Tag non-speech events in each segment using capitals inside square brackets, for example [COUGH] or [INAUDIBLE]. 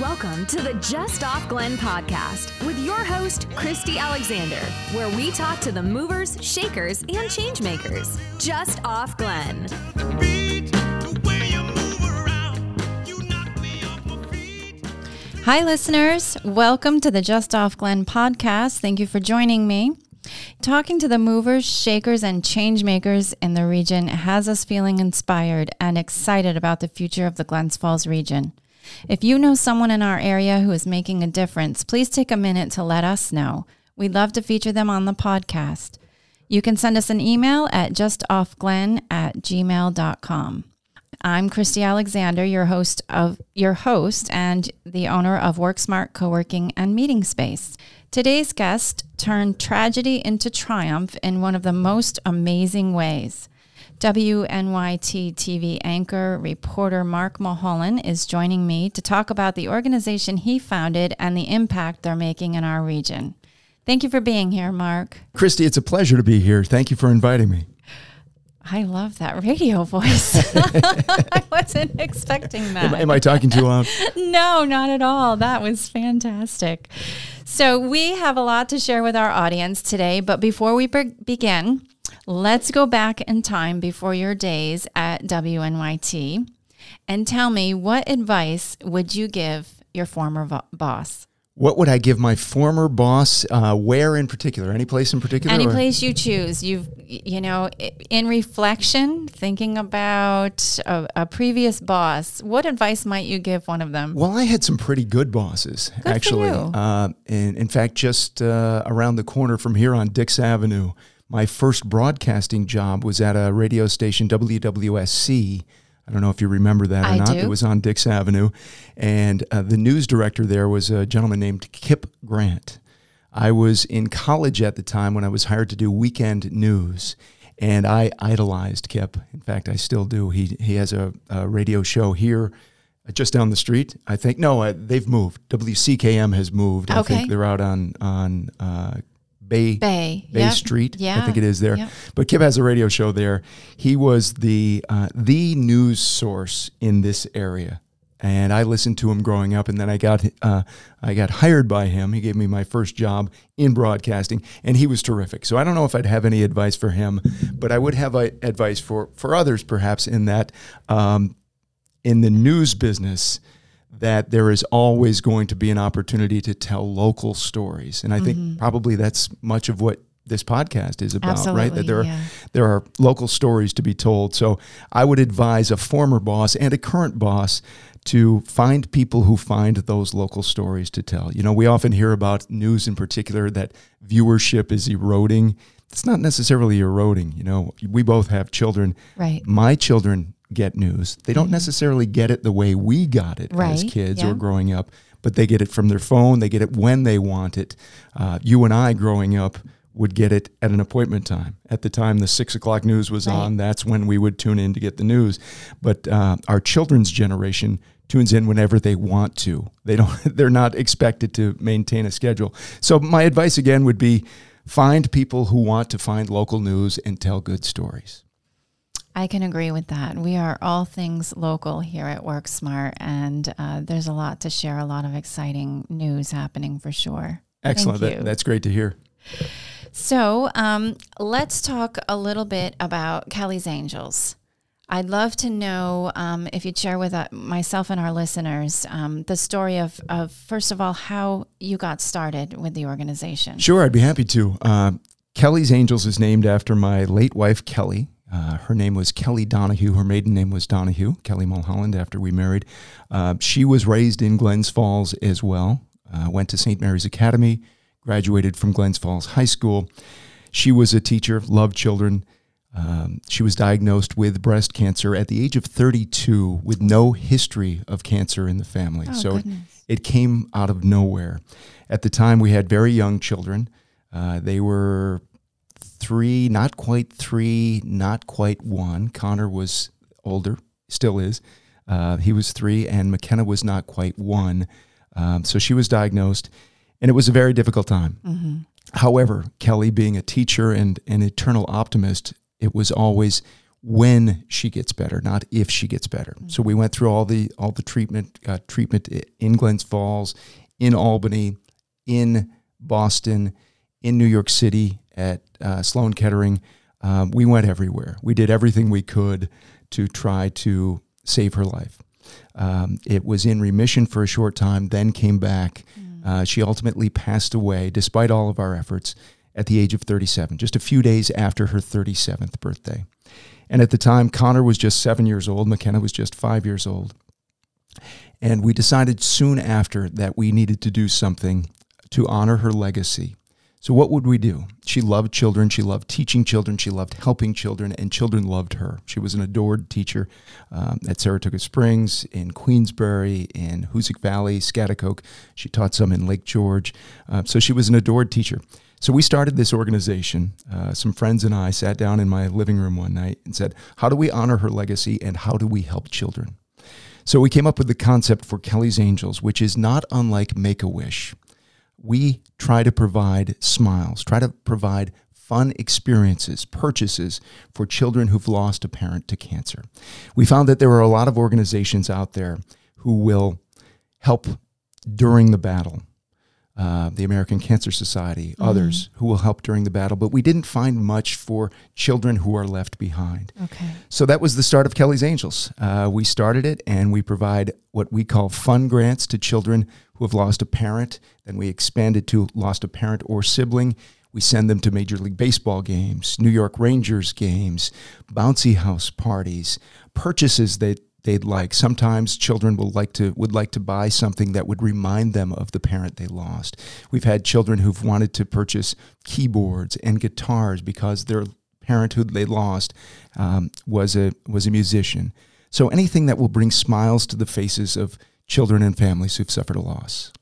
Welcome to the Just Off Glen podcast with your host, Christy Alexander, where we talk to the movers, shakers, and changemakers. Just Off Glen. Hi, listeners. Welcome to the Just Off Glen podcast. Thank you for joining me. Talking to the movers, shakers, and changemakers in the region has us feeling inspired and excited about the future of the Glens Falls region. If you know someone in our area who is making a difference, please take a minute to let us know. We'd love to feature them on the podcast. You can send us an email at justoffglen at gmail.com. I'm Christy Alexander, your host of your host and the owner of WorkSmart Co-working and Meeting Space. Today's guest turned tragedy into triumph in one of the most amazing ways. WNYT TV anchor reporter Mark Mulholland is joining me to talk about the organization he founded and the impact they're making in our region. Thank you for being here, Mark. Christy, it's a pleasure to be here. Thank you for inviting me. I love that radio voice. [LAUGHS] I wasn't expecting that. Am, am, I talking too loud? [LAUGHS] no, not at all. That was fantastic. So, we have a lot to share with our audience today, but before we be- begin, Let's go back in time before your days at WNYT and tell me what advice would you give your former vo- boss? What would I give my former boss? Uh, where in particular? Any place in particular? Any or? place you choose. You've, you know, in reflection, thinking about a, a, previous boss. What advice might you give one of them? Well, I had some pretty good bosses, good actually. Uh, in, in fact, just uh, around the corner from here on Dix Avenue my first broadcasting job was at a radio station, WWSC. I don't know if you remember that or I not. Do. It was on Dix Avenue. And uh, the news director there was a gentleman named Kip Grant. I was in college at the time when I was hired to do weekend news. And I idolized Kip. In fact, I still do. He, he has a, a radio show here uh, just down the street. I think, no, uh, they've moved. WCKM has moved. Okay. I think they're out on, on uh, Bay Bay, Bay yep. Street. Yeah. I think it is there. Yep. But Kip has a radio show there. He was the uh, the news source in this area, and I listened to him growing up. And then I got uh, I got hired by him. He gave me my first job in broadcasting, and he was terrific. So I don't know if I'd have any advice for him, but I would have uh, advice for for others, perhaps in that um, in the news business that there is always going to be an opportunity to tell local stories. And I think mm-hmm. probably that's much of what this podcast is about, Absolutely, right? That there yeah. are there are local stories to be told. So I would advise a former boss and a current boss to find people who find those local stories to tell. You know, we often hear about news in particular that viewership is eroding. It's not necessarily eroding. You know, we both have children. Right. My children get news. They don't mm-hmm. necessarily get it the way we got it right. as kids yeah. or growing up, but they get it from their phone. They get it when they want it. Uh, you and I growing up would get it at an appointment time. At the time the six o'clock news was right. on, that's when we would tune in to get the news. But uh, our children's generation tunes in whenever they want to. They don't. [LAUGHS] They're not expected to maintain a schedule. So my advice again would be find people who want to find local news and tell good stories. I can agree with that. We are all things local here at WorkSmart, and uh, there's a lot to share, a lot of exciting news happening for sure. Excellent. That, that's great to hear. So um, let's talk a little bit about Kelly's Angels. I'd love to know um, if you'd share with uh, myself and our listeners um, the story of, of, first of all, how you got started with the organization. Sure, I'd be happy to. Uh, Kelly's Angels is named after my late wife, Kelly. Uh, her name was Kelly Donahue. Her maiden name was Donahue, Kelly Mulholland, after we married. Uh, she was raised in Glens Falls as well, uh, went to St. Mary's Academy, graduated from Glens Falls High School. She was a teacher, loved children. Um, she was diagnosed with breast cancer at the age of 32 with no history of cancer in the family. Oh, so it, it came out of nowhere. At the time, we had very young children. Uh, they were three, not quite three, not quite one. Connor was older, still is. Uh, he was three, and McKenna was not quite one. Um, so she was diagnosed, and it was a very difficult time. Mm-hmm. However, Kelly, being a teacher and an eternal optimist, it was always when she gets better, not if she gets better. Mm-hmm. So we went through all the all the treatment uh, treatment in Glens Falls, in Albany, in Boston, in New York City at uh, Sloan Kettering. Um, we went everywhere. We did everything we could to try to save her life. Um, it was in remission for a short time, then came back. Mm. Uh, she ultimately passed away, despite all of our efforts, at the age of 37, just a few days after her 37th birthday. And at the time, Connor was just seven years old, McKenna was just five years old. And we decided soon after that we needed to do something to honor her legacy. So, what would we do? She loved children. She loved teaching children. She loved helping children, and children loved her. She was an adored teacher um, at Saratoga Springs, in Queensbury, in Hoosick Valley, Schaghticoke. She taught some in Lake George. Uh, so, she was an adored teacher. So we started this organization. Uh, some friends and I sat down in my living room one night and said, How do we honor her legacy and how do we help children? So we came up with the concept for Kelly's Angels, which is not unlike Make a Wish. We try to provide smiles, try to provide fun experiences, purchases for children who've lost a parent to cancer. We found that there are a lot of organizations out there who will help during the battle uh, the American Cancer Society, mm-hmm. others who will help during the battle, but we didn't find much for children who are left behind. Okay. So that was the start of Kelly's Angels. Uh, we started it and we provide what we call fun grants to children who have lost a parent. Then we expanded to lost a parent or sibling. We send them to Major League Baseball games, New York Rangers games, bouncy house parties, purchases that they'd like. Sometimes children will like to would like to buy something that would remind them of the parent they lost. We've had children who've wanted to purchase keyboards and guitars because their parent who they lost um, was a was a musician. So anything that will bring smiles to the faces of children and families who've suffered a loss.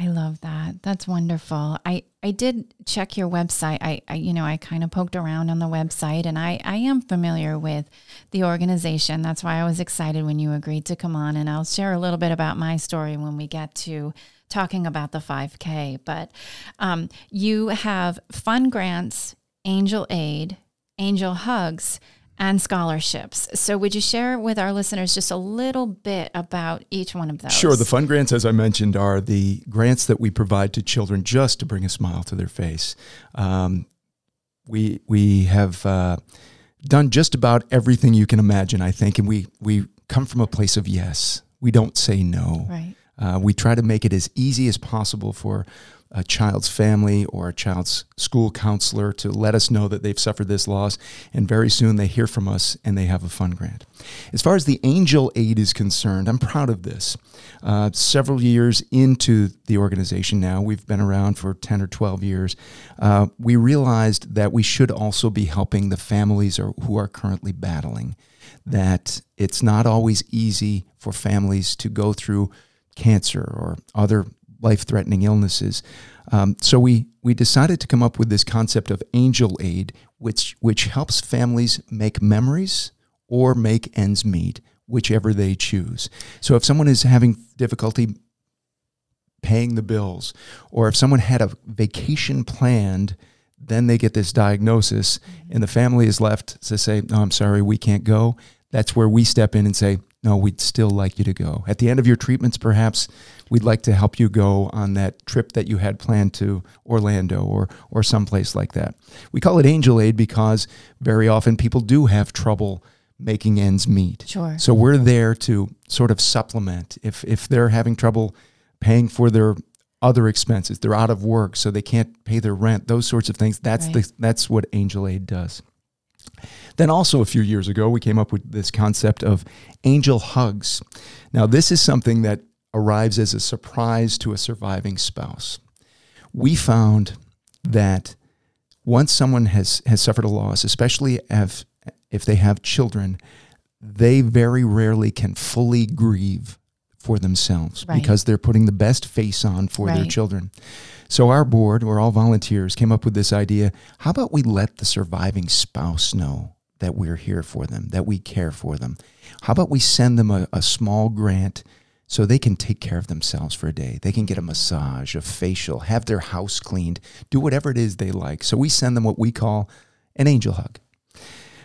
I love that. That's wonderful. I, I did check your website. I, I you know, I kind of poked around on the website and I, I am familiar with the organization. That's why I was excited when you agreed to come on. And I'll share a little bit about my story when we get to talking about the 5K. But um, you have fun grants, angel aid, angel hugs and scholarships. So, would you share with our listeners just a little bit about each one of those? Sure. The fun grants, as I mentioned, are the grants that we provide to children just to bring a smile to their face. Um, we we have uh, done just about everything you can imagine, I think, and we we come from a place of yes. We don't say no. Right. Uh, we try to make it as easy as possible for a child's family or a child's school counselor to let us know that they've suffered this loss. And very soon they hear from us and they have a fun grant. As far as the angel aid is concerned, I'm proud of this. Uh, several years into the organization now, we've been around for 10 or 12 years, uh, we realized that we should also be helping the families or, who are currently battling. That it's not always easy for families to go through cancer or other life threatening illnesses. Um, so we, we decided to come up with this concept of angel aid, which, which helps families make memories or make ends meet, whichever they choose. So if someone is having difficulty paying the bills, or if someone had a vacation planned, then they get this diagnosis, and the family is left to say, No, I'm sorry, we can't go. That's where we step in and say, No, we'd still like you to go. At the end of your treatments, perhaps we'd like to help you go on that trip that you had planned to Orlando or or someplace like that. We call it angel aid because very often people do have trouble making ends meet. Sure. So we're there to sort of supplement if if they're having trouble paying for their other expenses, they're out of work so they can't pay their rent, those sorts of things. That's right. the that's what angel aid does. Then, also a few years ago, we came up with this concept of angel hugs. Now, this is something that arrives as a surprise to a surviving spouse. We found that once someone has, has suffered a loss, especially if, if they have children, they very rarely can fully grieve for themselves right. because they're putting the best face on for right. their children. So our board, we're all volunteers, came up with this idea. How about we let the surviving spouse know that we're here for them, that we care for them? How about we send them a, a small grant so they can take care of themselves for a day. They can get a massage, a facial, have their house cleaned, do whatever it is they like. So we send them what we call an angel hug.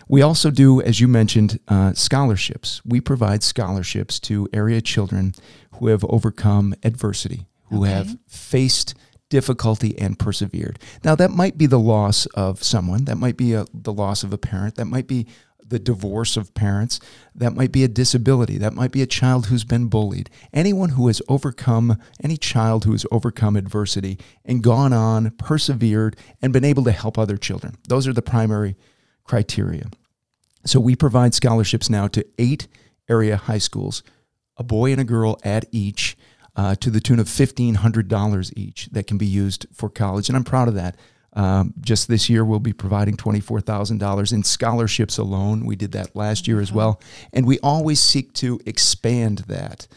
We also do, as you mentioned, uh, scholarships. We provide scholarships to area children who have overcome adversity, who Okay. have faced difficulty and persevered. Now, that might be the loss of someone, that might be a, the loss of a parent, that might be the divorce of parents, that might be a disability, that might be a child who's been bullied. Anyone who has overcome, any child who has overcome adversity and gone on, persevered, and been able to help other children. Those are the primary criteria. So we provide scholarships now to eight area high schools, a boy and a girl at each, uh, to the tune of $1,500 each that can be used for college. And I'm proud of that. Um, just this year, we'll be providing $24,000 in scholarships alone. We did that last year as well. And we always seek to expand that.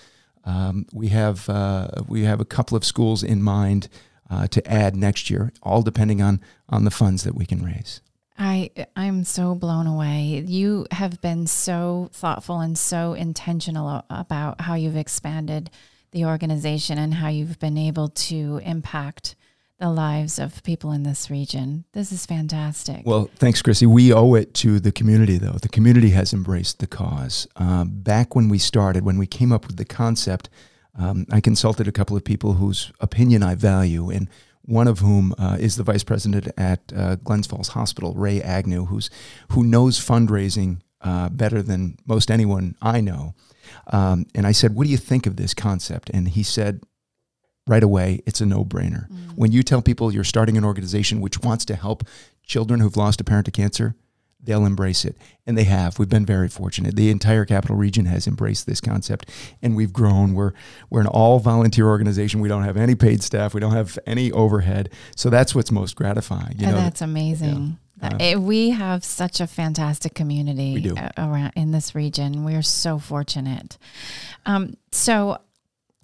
Um, we, have, uh, we have a couple of schools in mind uh, to add next year, all depending on, on the funds that we can raise. I I'm so blown away. You have been so thoughtful and so intentional about how you've expanded the organization and how you've been able to impact the lives of people in this region. This is fantastic. Well, thanks, Chrissy. We owe it to the community, though. The community has embraced the cause. Um, back when we started, when we came up with the concept, um, I consulted a couple of people whose opinion I value, and one of whom uh, is the vice president at uh, Glens Falls Hospital, Ray Agnew, who's who knows fundraising uh, better than most anyone I know. Um, and I said, "What do you think of this concept?" And he said, right away, it's a no brainer. When you tell people you're starting an organization which wants to help children who've lost a parent to cancer, they'll embrace it. And they have. We've been very fortunate. The entire capital region has embraced this concept and we've grown. We're, we're an all volunteer organization. We don't have any paid staff, we don't have any overhead. So that's what's most gratifying. You and know, that's amazing. yeah. That- it- we have such a fantastic community We do. a- around in this region. We are so fortunate. Um, so,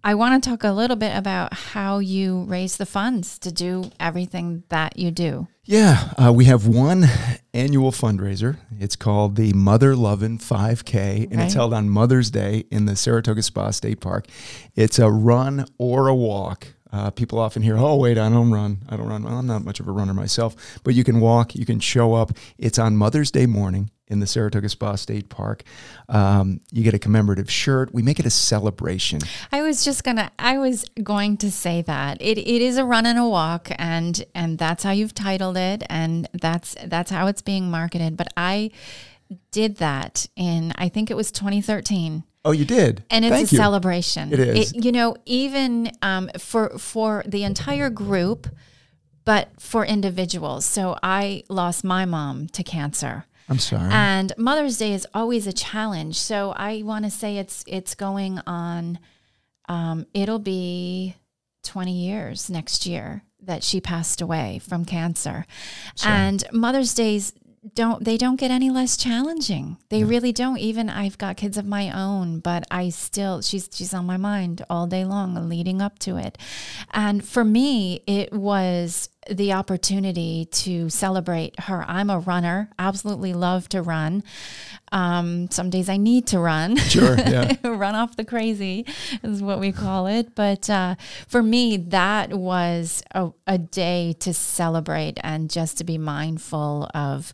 I want to talk a little bit about how you raise the funds to do everything that you do. Yeah, uh, we have one annual fundraiser. It's called the Mother Lovin' 5K, and Right. it's held on Mother's Day in the Saratoga Spa State Park. It's a run or a walk. Uh, people often hear, "Oh, wait, I don't run. I don't run." Well, I'm not much of a runner myself, but you can walk. You can show up. It's on Mother's Day morning in the Saratoga Spa State Park. Um, you get a commemorative shirt. We make it a celebration. I was just gonna. I was going to say that it, it is a run and a walk, and and that's how you've titled it, and that's that's how it's being marketed. But I did that in I think it was 2013. Oh, you did, and it's Thank a you. celebration. It is. you know, even um, for for the entire group, but for individuals. So I lost my mom to cancer. I'm sorry. And Mother's Day is always a challenge. So I want to say it's it's going on. Um, it'll be 20 years next year that she passed away from cancer, and Mother's Days don't they don't get any less challenging. They really don't. Even I've got kids of my own, but I still she's she's on my mind all day long leading up to it. And for me, it was the opportunity to celebrate her. I'm a runner, absolutely love to run. Um, some days I need to run. sure. Yeah. [LAUGHS] run off the crazy is what we call it. But uh, for me, that was a, a day to celebrate and just to be mindful of,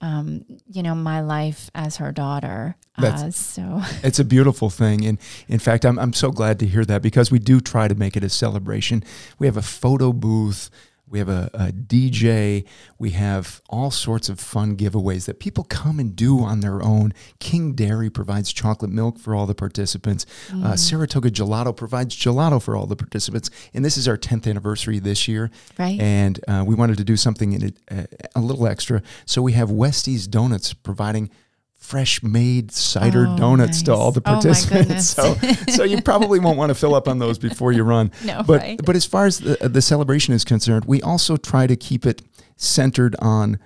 um, you know, my life as her daughter. Uh, so [LAUGHS] It's a beautiful thing. And in fact, I'm, I'm so glad to hear that because we do try to make it a celebration. We have a photo booth. We have a, a DJ. We have all sorts of fun giveaways that people come and do on their own. King Dairy provides chocolate milk for all the participants. Uh, Saratoga Gelato provides gelato for all the participants. And this is our 10th anniversary this year. Right. And uh, we wanted to do something in it, uh, a little extra. So we have Westie's Donuts providing fresh made cider Oh, donuts to all the nice. Oh, participants. [LAUGHS] so, so you probably won't want to fill up on those before you run. [LAUGHS] No, but right. but as far as the, uh, the celebration is concerned, we also try to keep it centered on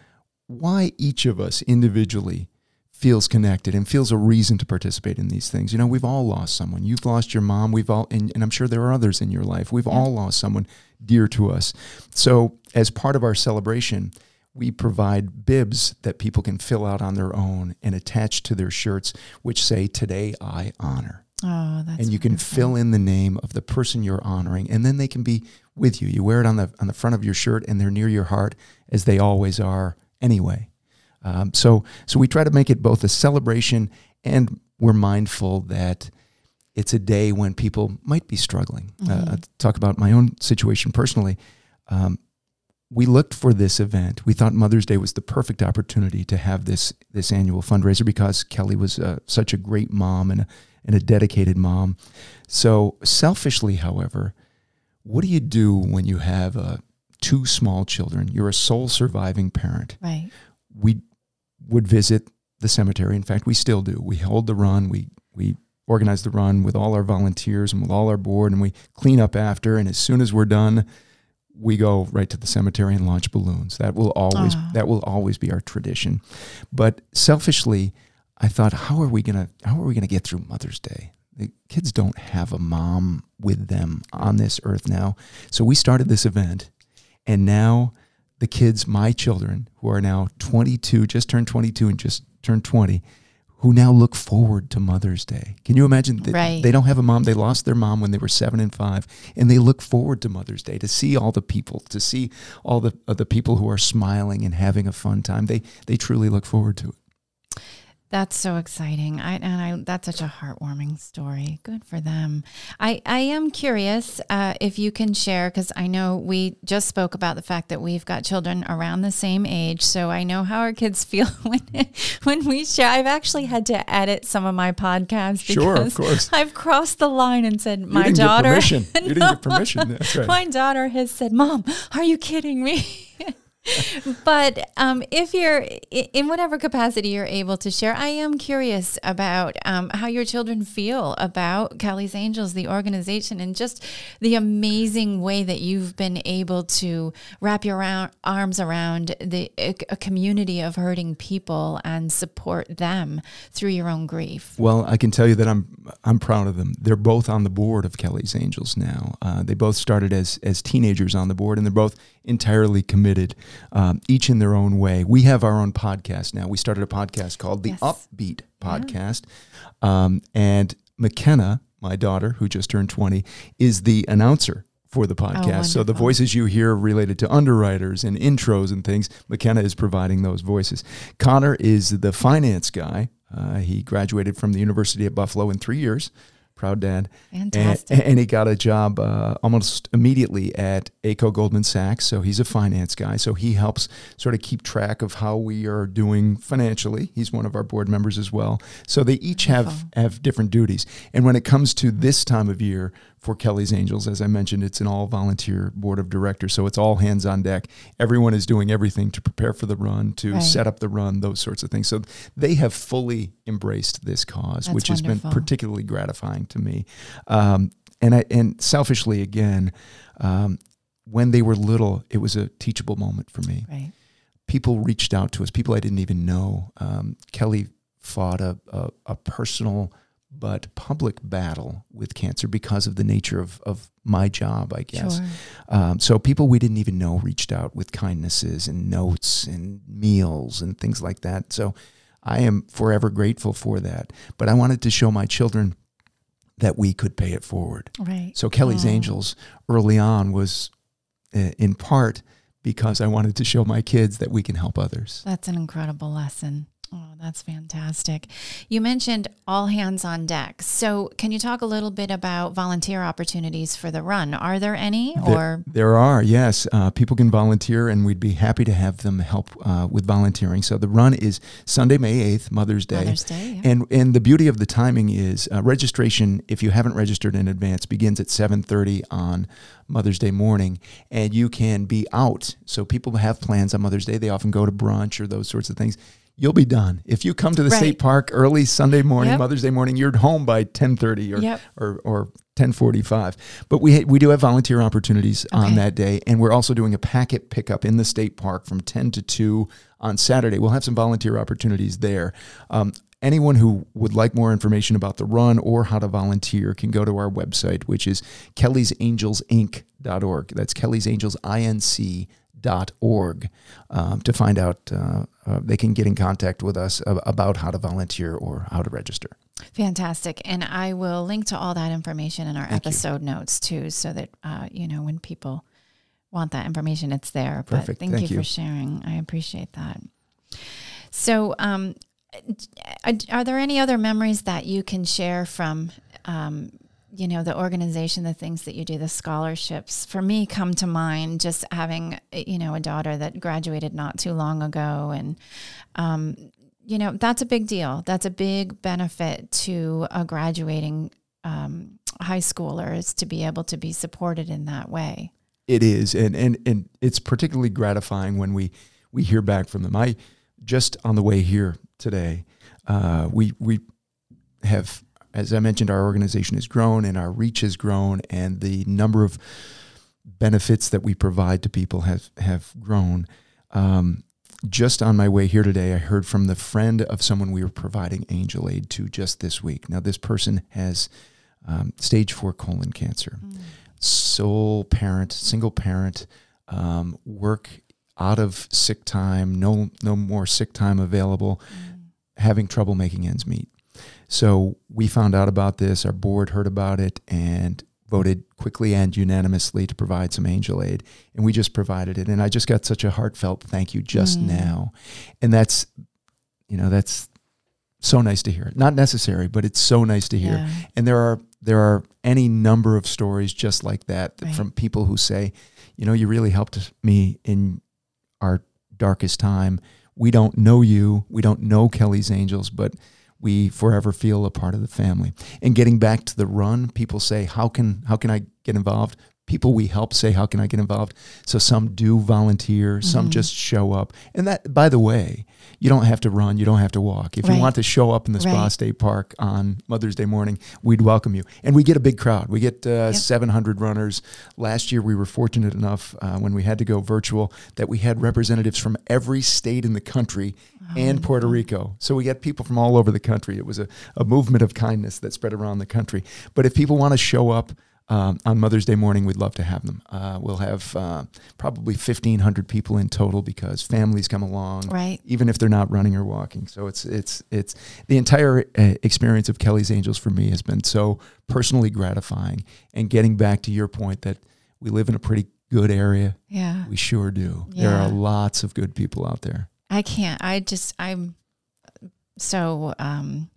why each of us individually feels connected and feels a reason to participate in these things. You know, we've all lost someone. You've lost your mom. We've all, and, and I'm sure there are others in your life. We've all lost someone dear to us. So, as part of our celebration, we provide bibs that people can fill out on their own and attach to their shirts, which say, Today I honor. oh, that's and you can wonderful. fill in the name of the person you're honoring, and then they can be with you. You wear it on the, on the front of your shirt, and they're near your heart, as they always are anyway. Um, so so we try to make it both a celebration and we're mindful that it's a day when people might be struggling. Uh, I'll talk about my own situation personally. Um, we looked for this event. We thought Mother's Day was the perfect opportunity to have this this annual fundraiser because Kelly was uh, such a great mom and a, and a dedicated mom. So selfishly, however, what do you do when you have uh, two small children? You're a sole surviving parent. Right. We would visit the cemetery. In fact, we still do. We hold the run. We we organize the run with all our volunteers and with all our board, and we clean up after. And as soon as we're done, we go right to the cemetery and launch balloons. That will always Ah. that will always be our tradition. But selfishly, I thought, how are we gonna how are we gonna get through Mother's Day? The kids don't have a mom with them on this earth now. So we started this event, and now the kids, my children, who are now 22, just turned 22 and just turned 20, who now look forward to Mother's Day. Can you imagine? that Right. They don't have a mom. They lost their mom when they were seven and five, and they look forward to Mother's Day to see all the people, to see all the uh, the people who are smiling and having a fun time. They they truly look forward to it. That's so exciting. I and I that's such a heartwarming story. Good for them. I I am curious uh, if you can share because I know we just spoke about the fact that we've got children around the same age, so I know how our kids [LAUGHS] feel when when we share. I've actually had to edit some of my podcasts Sure, of because course. I've crossed the line and said my didn't get daughter. permission. [LAUGHS] You didn't get permission. That's right. My daughter has said, "Mom, are you kidding me?" [LAUGHS] but um, if you're in whatever capacity you're able to share, I am curious about um, how your children feel about Kelly's Angels, the organization, and just the amazing way that you've been able to wrap your arms around the a, community of hurting people and support them through your own grief. Well, I can tell you that I'm I'm proud of them. They're both on the board of Kelly's Angels now. Uh, they both started as as teenagers on the board, and they're both entirely committed, um, each in their own way. We have our own podcast now. We started a podcast called the Yes. Upbeat Podcast, um, and McKenna, my daughter, who just turned twenty, is the announcer. For the podcast. so the voices you hear related to underwriters and intros and things, McKenna is providing those voices. Connor is the finance guy. Uh, he graduated from the University of Buffalo in three years. Proud dad. Fantastic. And, and he got a job uh, almost immediately at ACO Goldman Sachs. So he's a finance guy. So he helps sort of keep track of how we are doing financially. He's one of our board members as well. So they each have, have different duties. And when it comes to this time of year for Kelly's Angels, as I mentioned, it's an all volunteer board of directors. So it's all hands on deck. Everyone is doing everything to prepare for the run, to Right. set up the run, those sorts of things. So they have fully embraced this cause, That's which has been particularly gratifying to me. Um, and I and selfishly again, um, when they were little, it was a teachable moment for me. right. People reached out to us, people I didn't even know. Um, Kelly fought a, a, a personal but public battle with cancer because of the nature of, of my job, I guess. Sure. Um, so people we didn't even know reached out with kindnesses and notes and meals and things like that. So I am forever grateful for that. But I wanted to show my children that we could pay it forward. Right. So Kelly's Oh. Angels early on was uh, in part because I wanted to show my kids that we can help others. That's an incredible lesson. Oh, that's fantastic. You mentioned all hands on deck. So, can you talk a little bit about volunteer opportunities for the run? Are there any or There are, yes. Uh, people can volunteer, and we'd be happy to have them help uh, with volunteering. So the run is Sunday, May 8th, Mother's Day. Mother's Day? Yeah. And and the beauty of the timing is uh, registration. If you haven't registered in advance, begins at seven thirty on Mother's Day morning, and you can be out. So people have plans on Mother's Day. They often go to brunch or those sorts of things. You'll be done if you come to the Right. state park early Sunday morning, Yep. Mother's Day morning. You're home by ten thirty or Yep. or or ten forty five. But we we do have volunteer opportunities on that day, and we're also doing a packet pickup in the state park from ten to two on Saturday. We'll have some volunteer opportunities there. Um, anyone who would like more information about the run or how to volunteer can go to our website, which is kelly'sangelsinc.org. That's Kelly's Angels Inc. Dot org um, to find out. Uh, uh, they can get in contact with us ab- about how to volunteer or how to register. Fantastic. And I will link to all that information in our Thank you. episode notes too, so that, uh, you know, when people want that information, it's there. But Perfect. thank, Thank you, you. for sharing. I appreciate that. So, um, are, are there any other memories that you can share from, um, you know, the organization, the things that you do, the scholarships? For me, come to mind just having, you know, a daughter that graduated not too long ago, and um, you know, that's a big deal. That's a big benefit to a graduating um, high schooler is to be able to be supported in that way. It is, and and and it's particularly gratifying when we we hear back from them. I just on the way here today, uh, we we have, as I mentioned, our organization has grown and our reach has grown, and the number of benefits that we provide to people have have grown. Um, just on my way here today, I heard from the friend of someone we were providing angel aid to just this week. Now, this person has um, stage four colon cancer, mm. sole parent, single parent, um, work out of sick time, no no more sick time available, mm. having trouble making ends meet. So we found out about this. Our board heard about it, and voted quickly and unanimously to provide some angel aid and we just provided it and i just got such a heartfelt thank you just mm. now and that's you know that's so nice to hear not necessary but it's so nice to hear yeah. and there are there are any number of stories just like that, that right. from people who say you know you really helped me in our darkest time we don't know you we don't know kelly's angels but we forever feel a part of the family. And getting back to the run, people say, "How can how can I get involved?" People we help say, "How can I get involved?" So some do volunteer, some mm-hmm. just show up. And that, by the way, you don't have to run, you don't have to walk. If right. you want to show up in the Spa right. State Park on Mother's Day morning, we'd welcome you. And we get a big crowd. We get uh, yep. 700 runners. Last year, we were fortunate enough uh, when we had to go virtual that we had representatives from every state in the country oh, and Puerto Rico. So we get people from all over the country. It was a, a movement of kindness that spread around the country. But if people want to show up, um, on Mother's Day morning, we'd love to have them. Uh, we'll have uh, probably 1,500 people in total because families come along, right? Even if they're not running or walking. So it's it's it's the entire uh, experience of Kelly's Angels for me has been so personally gratifying. And getting back to your point that we live in a pretty good area, yeah, we sure do. Yeah. There are lots of good people out there. I can't. I just I'm so um,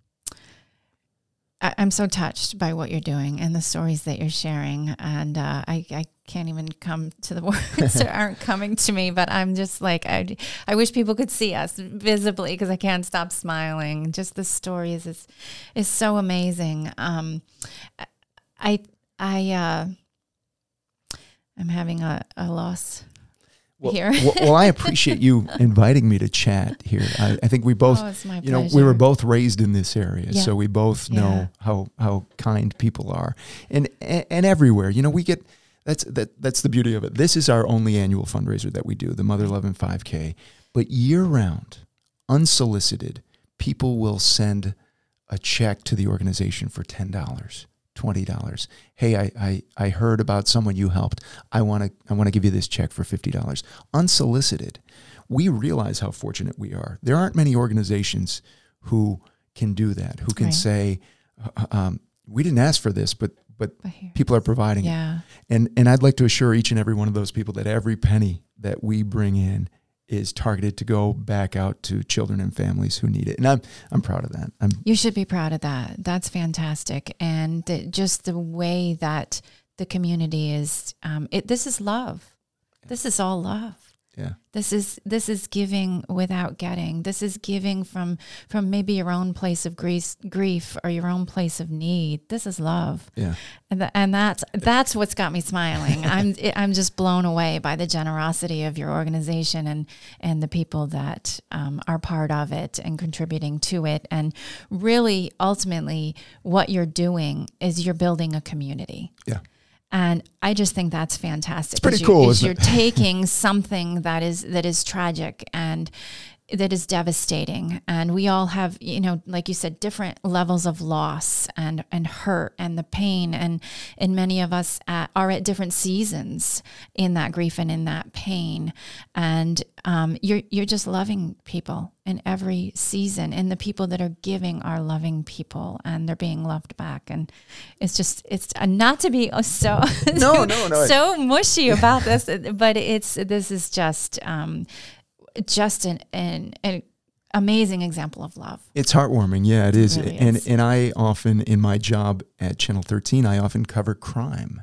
I, am so touched by what you're doing and the stories that you're sharing. And uh, I, I can't even come to the [LAUGHS] words that aren't coming to me, but I'm just like, I, I wish people could see us visibly because I can't stop smiling. Just the stories is, is so amazing. Um, I, I, uh, I'm having a, a loss well, here. well, well, I appreciate you [LAUGHS] inviting me to chat here. I, I think we both, oh, you know, we were both raised in this area, yeah. so we both know yeah. how how kind people are, and, and and everywhere. You know, we get that's that that's the beauty of it. This is our only annual fundraiser that we do, the Mother Lovin' 5K, but year round, unsolicited, people will send a check to the organization for ten dollars $20. Hey, I, I, I heard about someone you helped. I want to I want to give you this check for $50. Unsolicited. We realize how fortunate we are. There aren't many organizations who can do that, who can right. say, uh, um, we didn't ask for this, but but, but people are providing yeah. it. And and I'd like to assure each and every one of those people that every penny that we bring in is targeted to go back out to children and families who need it. And I'm I'm proud of that. I'm, you should be proud of that. That's fantastic. And the, just the way that the community is, um, it, this is love. This is all love. Yeah. This is this is giving without getting. This is giving from from maybe your own place of grief, grief or your own place of need. This is love. Yeah. And and that's that's what's got me smiling. I'm I'm just blown away by the generosity of your organization and and the people that um, are part of it and contributing to it. And really, ultimately, what you're doing is you're building a community. Yeah. And I just think that's fantastic. It's pretty you, cool. You're it? [LAUGHS] taking something that is that is tragic and that is devastating. And we all have you know like you said different levels of loss and and hurt and the pain. And and many of us at, are at different seasons in that grief and in that pain. And um, you're you're just loving people in every season and the people that are giving are loving people and they're being loved back. And it's just it's uh, not to be so no [LAUGHS] no no. so mushy about this but it's this is just um, just an, an, an amazing example of love. It's heartwarming. Yeah, it is. really and is. and I often in my job at Channel 13, I often cover crime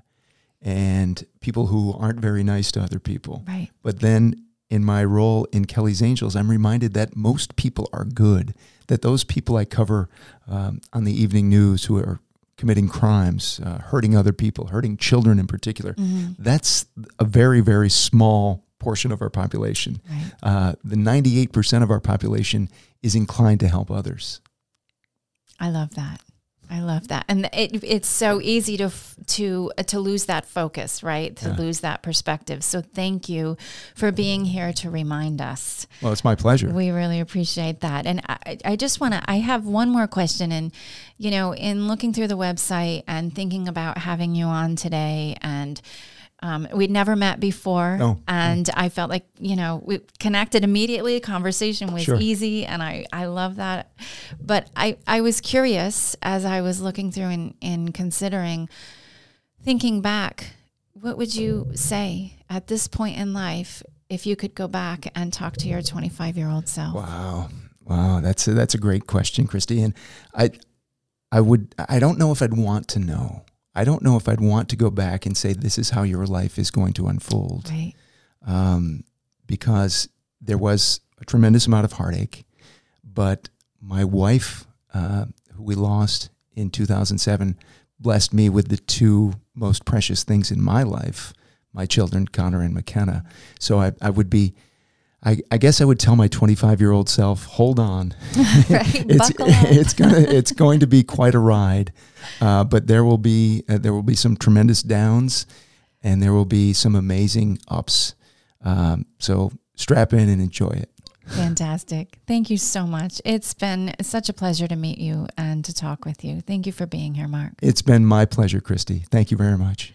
and people who aren't very nice to other people. Right. But then in my role in Kelly's Angels, I'm reminded that most people are good. That those people I cover um, on the evening news who are committing crimes, uh, hurting other people, hurting children in particular, Mm-hmm. that's a very, very small portion of our population. Right. Uh, the 98% of our population is inclined to help others. I love that. I love that, and it, it's so easy to to uh, to lose that focus, right? To Yeah. lose that perspective. So thank you for being here to remind us. Well, it's my pleasure. We really appreciate that. And I, I just want to, I have one more question. And, you know, in looking through the website and thinking about having you on today, and um, we'd never met before. No. And I felt like, you know, we connected immediately. Conversation was Sure. easy. And I, I love that. But I, I was curious as I was looking through and, and considering, thinking back, what would you say at this point in life if you could go back and talk to your 25 year old self? Wow, wow, that's a, that's a great question, Christy. And I, I would, I don't know if I'd want to know. I don't know if I'd want to go back and say this is how your life is going to unfold, Right. um, because there was a tremendous amount of heartache. But my wife, uh, who we lost in 2007, blessed me with the two most precious things in my life: my children, Connor and McKenna. So I, I would be. I, I guess I would tell my 25 year old self, hold on. [LAUGHS] Right, [LAUGHS] it's, buckle up. it's gonna it's going to be quite a ride, uh, but there will be uh, there will be some tremendous downs, and there will be some amazing ups. Um, so strap in and enjoy it. Fantastic. Thank you so much. It's been such a pleasure to meet you and to talk with you. Thank you for being here, Mark. It's been my pleasure, Christy. Thank you very much.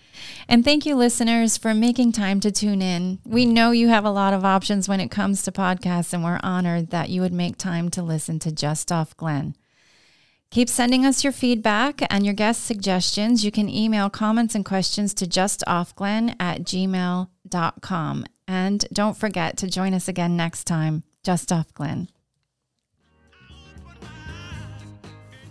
And thank you, listeners, for making time to tune in. We know you have a lot of options when it comes to podcasts, and we're honored that you would make time to listen to Just Off Glen. Keep sending us your feedback and your guest suggestions. You can email comments and questions to justoffglen at gmail.com. And don't forget to join us again next time, Just Off Glen.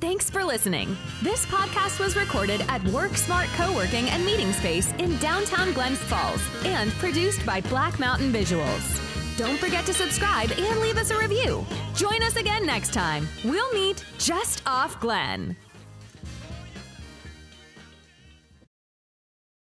Thanks for listening. This podcast was recorded at Work Smart Co-working and Meeting Space in downtown Glens Falls and produced by Black Mountain Visuals. Don't forget to subscribe and leave us a review. Join us again next time. We'll meet just off Glen.